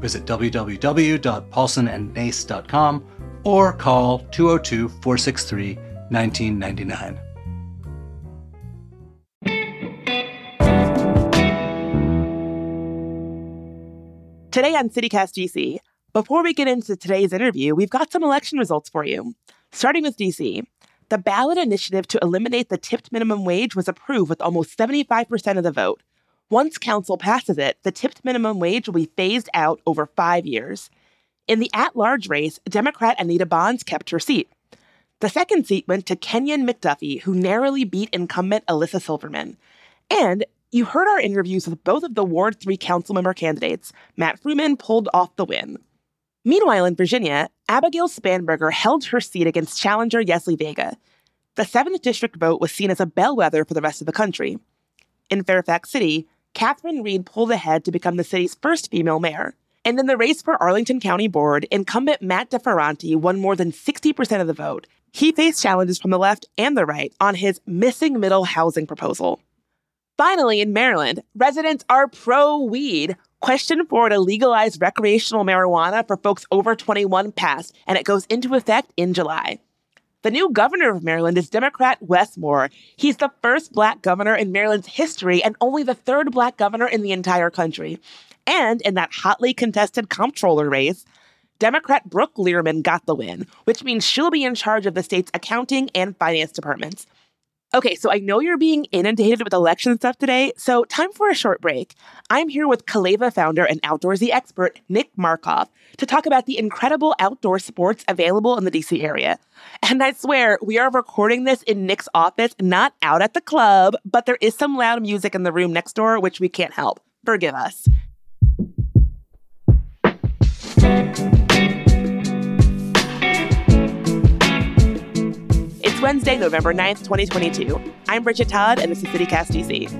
Visit www.paulsonandnace.com or call 202 463 1999. Today on CityCast DC, before we get into today's interview, we've got some election results for you. Starting with DC, the ballot initiative to eliminate the tipped minimum wage was approved with almost 75% of the vote. Once council passes it, the tipped minimum wage will be phased out over five years. In the at large race, Democrat Anita Bonds kept her seat. The second seat went to Kenyon McDuffie, who narrowly beat incumbent Elissa Silverman. And you heard our interviews with both of the Ward 3 council member candidates. Matt Frumin pulled off the win. Meanwhile, in Virginia, Abigail Spanberger held her seat against challenger Yesli Vega. The 7th district vote was seen as a bellwether for the rest of the country. In Fairfax City, Catherine Read pulled ahead to become the city's first female mayor. And in the race for Arlington County Board, incumbent Matt DeFerranti won more than 60% of the vote. He faced challenges from the left and the right on his missing middle housing proposal. Finally, in Maryland, residents are pro weed. Question for to legalize recreational marijuana for folks over 21 passed, and it goes into effect in July. The new governor of Maryland is Democrat Wes Moore. He's the first black governor in Maryland's history and only the third black governor in the entire country. And in that hotly contested comptroller race, Democrat Brooke Lierman got the win, which means she'll be in charge of the state's accounting and finance departments. Okay, so I know you're being inundated with election stuff today, so time for a short break. I'm here with Calleva founder and outdoorsy expert Nick Markoff to talk about the incredible outdoor sports available in the DC area. And I swear, we are recording this in Nick's office, not out at the club, but there is some loud music in the room next door, which we can't help. Forgive us. Wednesday, November 9th, 2022. I'm Bridget Todd, and this is CityCast DC.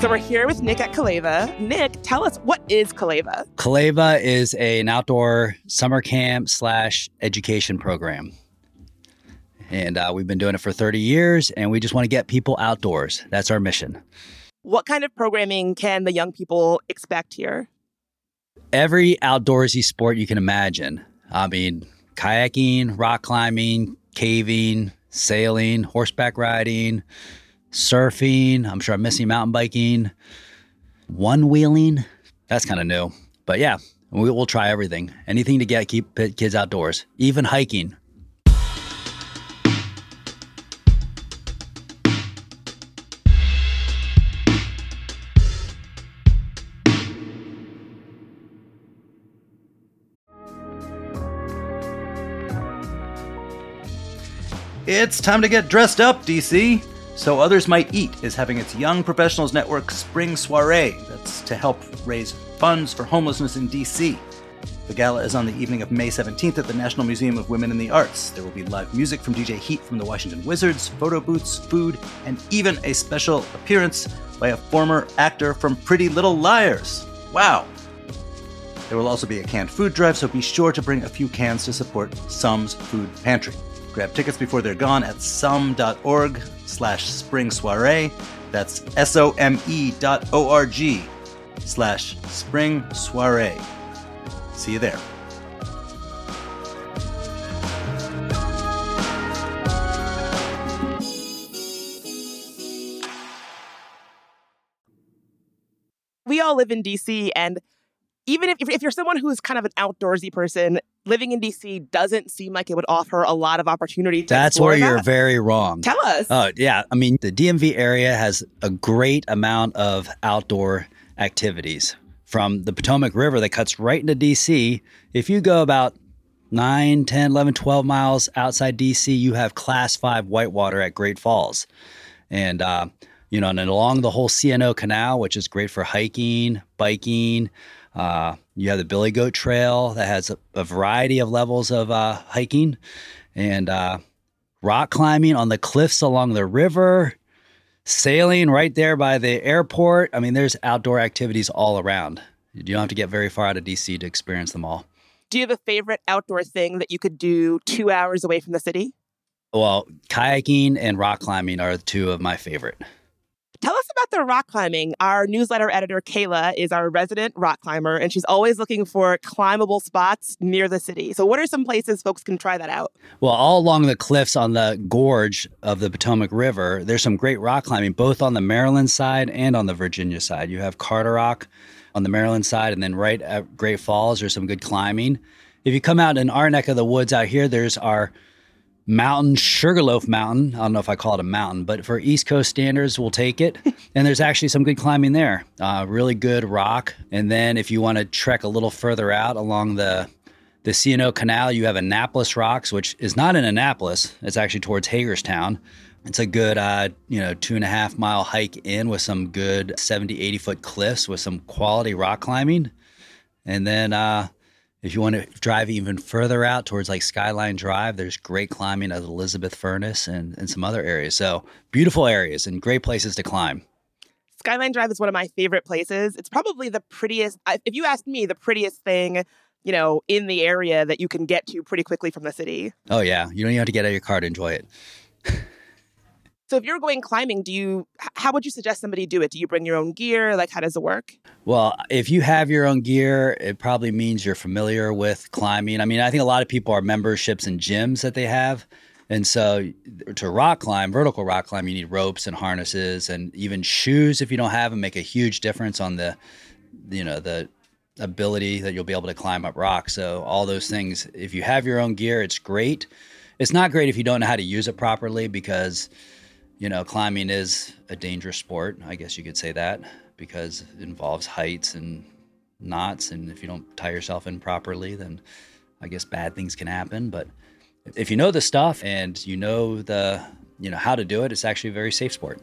So we're here with Nick at Calleva. Nick, tell us what is Calleva? Calleva is a, an outdoor summer camp slash education program. And uh, we've been doing it for 30 years, and we just want to get people outdoors. That's our mission. What kind of programming can the young people expect here? Every outdoorsy sport you can imagine. I mean, kayaking, rock climbing, caving, sailing, horseback riding, surfing. I'm sure I'm missing mountain biking, one wheeling. That's kind of new. But yeah, we, will try everything. Anything to get keep kids outdoors, even hiking. It's time to get dressed up, DC. So Others Might Eat is having its Young Professionals Network Spring Soiree. That's to help raise funds for homelessness in DC. The gala is on the evening of May 17th at the National Museum of Women in the Arts. There will be live music from DJ Heat from the Washington Wizards, photo booths, food, and even a special appearance by a former actor from Pretty Little Liars. Wow! There will also be a canned food drive, so be sure to bring a few cans to support Some's Food Pantry. Grab tickets before they're gone at some.org slash spring soiree. That's S-O-M-E dot O-R-G slash spring soiree. See you there. We all live in DC and even if, if you're someone who's kind of an outdoorsy person, living in DC doesn't seem like it would offer a lot of opportunity to That's where that. you're very wrong. Tell us. Oh, yeah. I mean, the DMV area has a great amount of outdoor activities from the Potomac River that cuts right into DC. If you go about 9, 10, 11, 12 miles outside DC, you have class five whitewater at Great Falls. And, uh, you know, and along the whole C&O Canal, which is great for hiking, biking. Uh, you have the Billy Goat Trail that has a, a variety of levels of uh, hiking and uh, rock climbing on the cliffs along the river, sailing right there by the airport. I mean, there's outdoor activities all around. You don't have to get very far out of DC to experience them all. Do you have a favorite outdoor thing that you could do two hours away from the city? Well, kayaking and rock climbing are two of my favorite. Rock climbing. Our newsletter editor, Kayla, is our resident rock climber, and she's always looking for climbable spots near the city. So, what are some places folks can try that out? Well, all along the cliffs on the gorge of the Potomac River, there's some great rock climbing, both on the Maryland side and on the Virginia side. You have Carderock on the Maryland side, and then right at Great Falls, there's some good climbing. If you come out in our neck of the woods out here, there's our mountain, Sugarloaf Mountain. I don't know if I call it a mountain, but for East Coast standards, we'll take it. and there's actually some good climbing there. Uh, really good rock. And then if you want to trek a little further out along the the C&O Canal, you have Annapolis Rocks, which is not in Annapolis. It's actually towards Hagerstown. It's a good, uh, you know, two and a half mile hike in with some good 70, 80 foot cliffs with some quality rock climbing. And then uh, if you want to drive even further out towards like Skyline Drive, there's great climbing at Elizabeth Furnace and, and some other areas. So beautiful areas and great places to climb. Skyline Drive is one of my favorite places. It's probably the prettiest, if you ask me, the prettiest thing, you know, in the area that you can get to pretty quickly from the city. Oh, yeah. You don't even have to get out of your car to enjoy it. So if you're going climbing, do you how would you suggest somebody do it? Do you bring your own gear? Like how does it work? Well, if you have your own gear, it probably means you're familiar with climbing. I mean, I think a lot of people are memberships and gyms that they have. And so to rock climb, vertical rock climb, you need ropes and harnesses and even shoes if you don't have them make a huge difference on the you know, the ability that you'll be able to climb up rocks. So all those things, if you have your own gear, it's great. It's not great if you don't know how to use it properly because you know, climbing is a dangerous sport. I guess you could say that because it involves heights and knots. And if you don't tie yourself in properly, then I guess bad things can happen. But if you know the stuff and you know the, you know, how to do it, it's actually a very safe sport.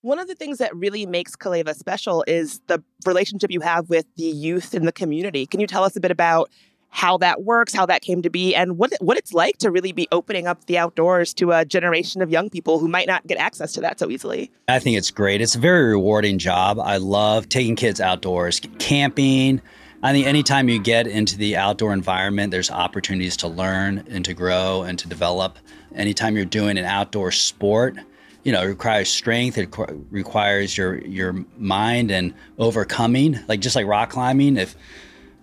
One of the things that really makes Calleva special is the relationship you have with the youth in the community. Can you tell us a bit about how that works, how that came to be, and what what it's like to really be opening up the outdoors to a generation of young people who might not get access to that so easily. I think it's great. It's a very rewarding job. I love taking kids outdoors, camping. I think anytime you get into the outdoor environment, there's opportunities to learn and to grow and to develop. Anytime you're doing an outdoor sport, you know, it requires strength. It requires your your mind and overcoming. Like just like rock climbing, if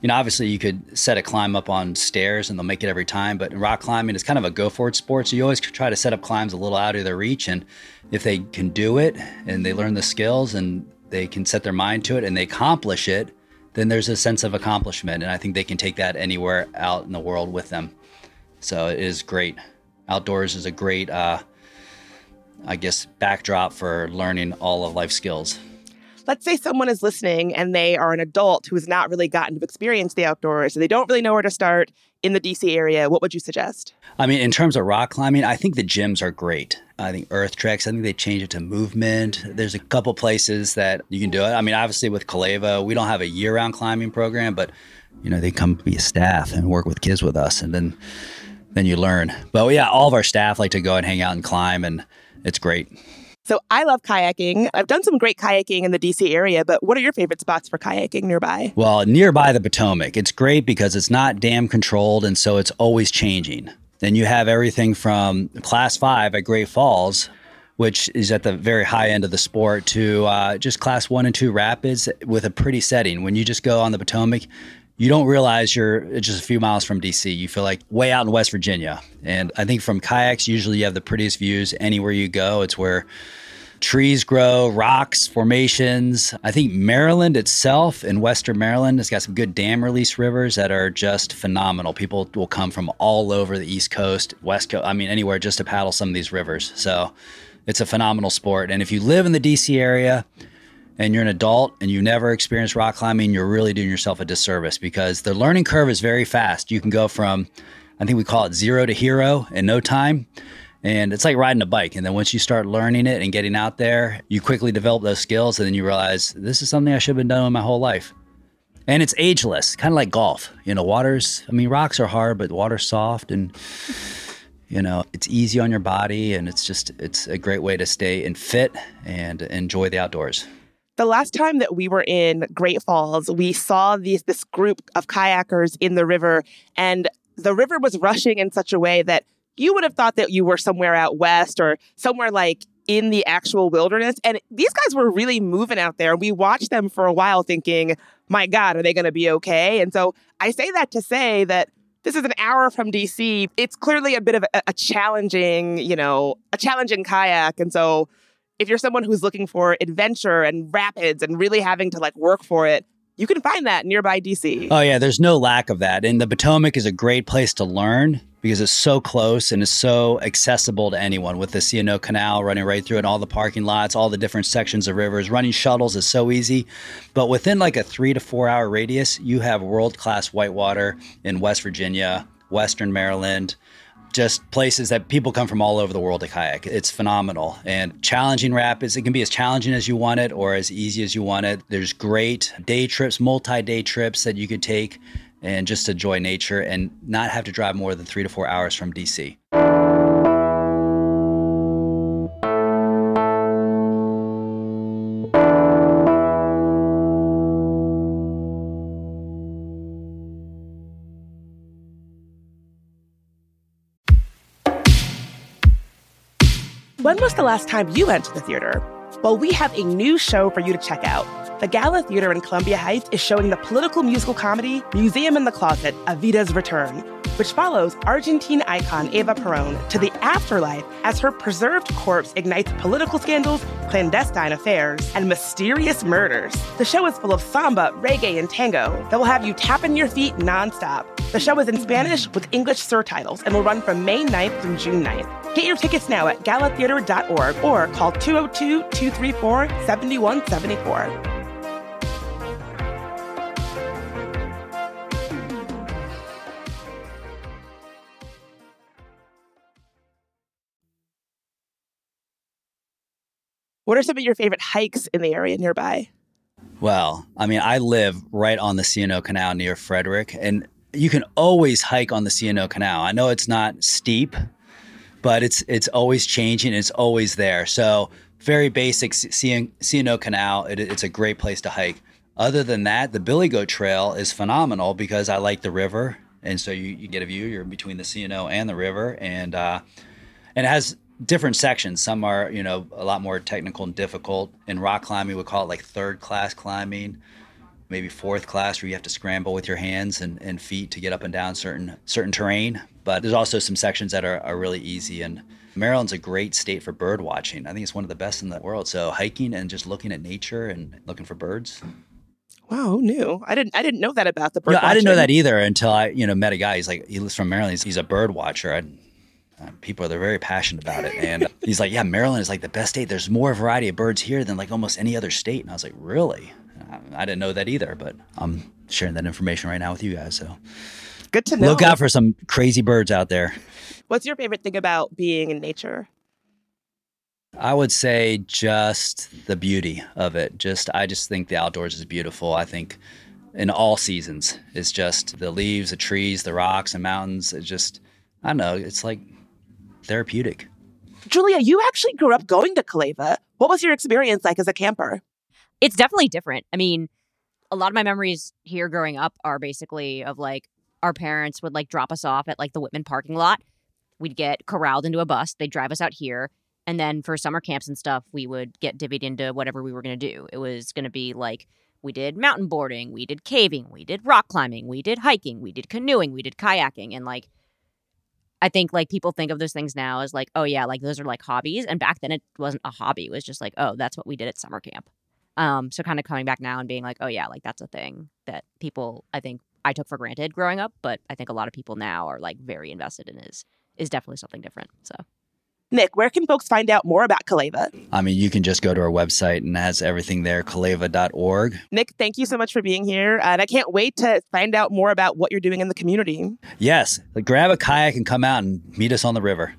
you know, obviously you could set a climb up on stairs and they'll make it every time, but rock climbing is kind of a go for it sport. So you always try to set up climbs a little out of their reach. And if they can do it and they learn the skills and they can set their mind to it and they accomplish it, then there's a sense of accomplishment. And I think they can take that anywhere out in the world with them. So it is great. Outdoors is a great, uh, I guess, backdrop for learning all of life skills let's say someone is listening and they are an adult who has not really gotten to experience the outdoors and they don't really know where to start in the DC area, what would you suggest? I mean, in terms of rock climbing, I think the gyms are great. I think Earth Treks, I think they changed it to movement. There's a couple places that you can do it. I mean, obviously with Calleva, we don't have a year round climbing program, but you know, they come be a staff and work with kids with us and then then you learn. But yeah, all of our staff like to go and hang out and climb and it's great. So I love kayaking. I've done some great kayaking in the DC area, but what are your favorite spots for kayaking nearby? Well, nearby the Potomac. It's great because it's not dam controlled and so it's always changing. Then you have everything from class five at Great Falls, which is at the very high end of the sport, to uh, just class one and two rapids with a pretty setting. When you just go on the Potomac, you don't realize you're just a few miles from DC. You feel like way out in West Virginia. And I think from kayaks, usually you have the prettiest views anywhere you go. It's where trees grow, rocks, formations. I think Maryland itself in Western Maryland has got some good dam release rivers that are just phenomenal. People will come from all over the East Coast, West Coast, I mean, anywhere just to paddle some of these rivers. So it's a phenomenal sport. And if you live in the DC area, and you're an adult and you've never experienced rock climbing, you're really doing yourself a disservice because the learning curve is very fast. You can go from, I think we call it zero to hero in no time. And it's like riding a bike. And then once you start learning it and getting out there, you quickly develop those skills. And then you realize this is something I should have been doing my whole life. And it's ageless, kind of like golf. You know, water's, I mean, rocks are hard, but water's soft and, you know, it's easy on your body. And it's just, it's a great way to stay and fit and enjoy the outdoors. The last time that we were in Great Falls, we saw these, this group of kayakers in the river, and the river was rushing in such a way that you would have thought that you were somewhere out west or somewhere like in the actual wilderness. And these guys were really moving out there. We watched them for a while thinking, my God, are they going to be okay? And so I say that to say that this is an hour from DC. It's clearly a bit of a, a challenging, you know, a challenging kayak. And so if you're someone who's looking for adventure and rapids and really having to like work for it, you can find that nearby DC. Oh, yeah, there's no lack of that. And the Potomac is a great place to learn because it's so close and it's so accessible to anyone with the C&O Canal running right through it, all the parking lots, all the different sections of rivers. Running shuttles is so easy. But within like a three to four hour radius, you have world class whitewater in West Virginia, Western Maryland, just places that people come from all over the world to kayak. It's phenomenal and challenging rapids. It can be as challenging as you want it or as easy as you want it. There's great day trips, multi day trips that you could take and just enjoy nature and not have to drive more than three to four hours from DC. When was the last time you went to the theater? Well, we have a new show for you to check out. The Gala Theater in Columbia Heights is showing the political musical comedy Museum in the Closet, Evita's Return, which follows Argentine icon Eva Peron to the afterlife as her preserved corpse ignites political scandals, clandestine affairs, and mysterious murders. The show is full of samba, reggae, and tango that will have you tapping your feet nonstop. The show is in Spanish with English surtitles and will run from May 9th through June 9th. Get your tickets now at galatheater.org or call 202 234 7174. What are some of your favorite hikes in the area nearby? Well, I mean, I live right on the C&O Canal near Frederick, and you can always hike on the C&O Canal. I know it's not steep, but it's it's always changing. It's always there. So very basic C&O Canal. It, it's a great place to hike. Other than that, the Billy Goat Trail is phenomenal because I like the river, and so you, you get a view. You're between the C&O and the river, and uh, and it has different sections. Some are, you know, a lot more technical and difficult. In rock climbing, we call it like third class climbing, maybe fourth class, where you have to scramble with your hands and, and feet to get up and down certain certain terrain. But there's also some sections that are, are really easy. And Maryland's a great state for bird watching. I think it's one of the best in the world. So hiking and just looking at nature and looking for birds. Wow, who knew? I didn't. I didn't know that about the bird. I didn't know that either until I, you know, met a guy. He's like, he lives from Maryland. He's, he's a bird watcher. I uh, people they're very passionate about it and he's like yeah maryland is like the best state there's more variety of birds here than like almost any other state and i was like really i, I didn't know that either but i'm sharing that information right now with you guys so good to know look out for some crazy birds out there what's your favorite thing about being in nature I would say just the beauty of it. Just I just think the outdoors is beautiful. I think in all seasons, it's just the leaves, the trees, the rocks and mountains. It's just I don't know. It's like therapeutic. Julia, you actually grew up going to Calleva. What was your experience like as a camper? It's definitely different. I mean, a lot of my memories here growing up are basically of like our parents would like drop us off at like the Whitman parking lot. We'd get corralled into a bus. They'd drive us out here. And then for summer camps and stuff, we would get divvied into whatever we were going to do. It was going to be like we did mountain boarding, we did caving, we did rock climbing, we did hiking, we did canoeing, we did kayaking. And like I think like people think of those things now as like, oh yeah, like those are like hobbies. And back then it wasn't a hobby. It was just like, oh, that's what we did at summer camp. Um, so kind of coming back now and being like, oh yeah, like that's a thing that people I think I took for granted growing up, but I think a lot of people now are like very invested in is is definitely something different. So Nick, where can folks find out more about Calleva? I mean, you can just go to our website and it has everything there, calleva.org. Nick, thank you so much for being here. And I can't wait to find out more about what you're doing in the community. Yes, grab a kayak and come out and meet us on the river.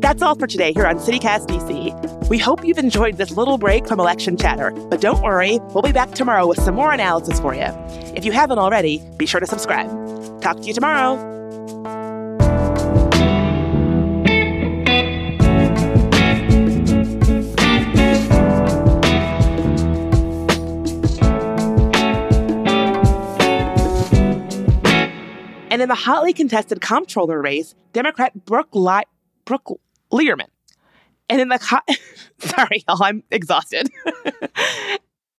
That's all for today here on CityCast DC. We hope you've enjoyed this little break from election chatter, but don't worry, we'll be back tomorrow with some more analysis for you. If you haven't already, be sure to subscribe. Talk to you tomorrow. And in the hotly contested comptroller race, Democrat Brooke, Li- Brooke Lierman. And in the co- sorry, y'all, I'm exhausted.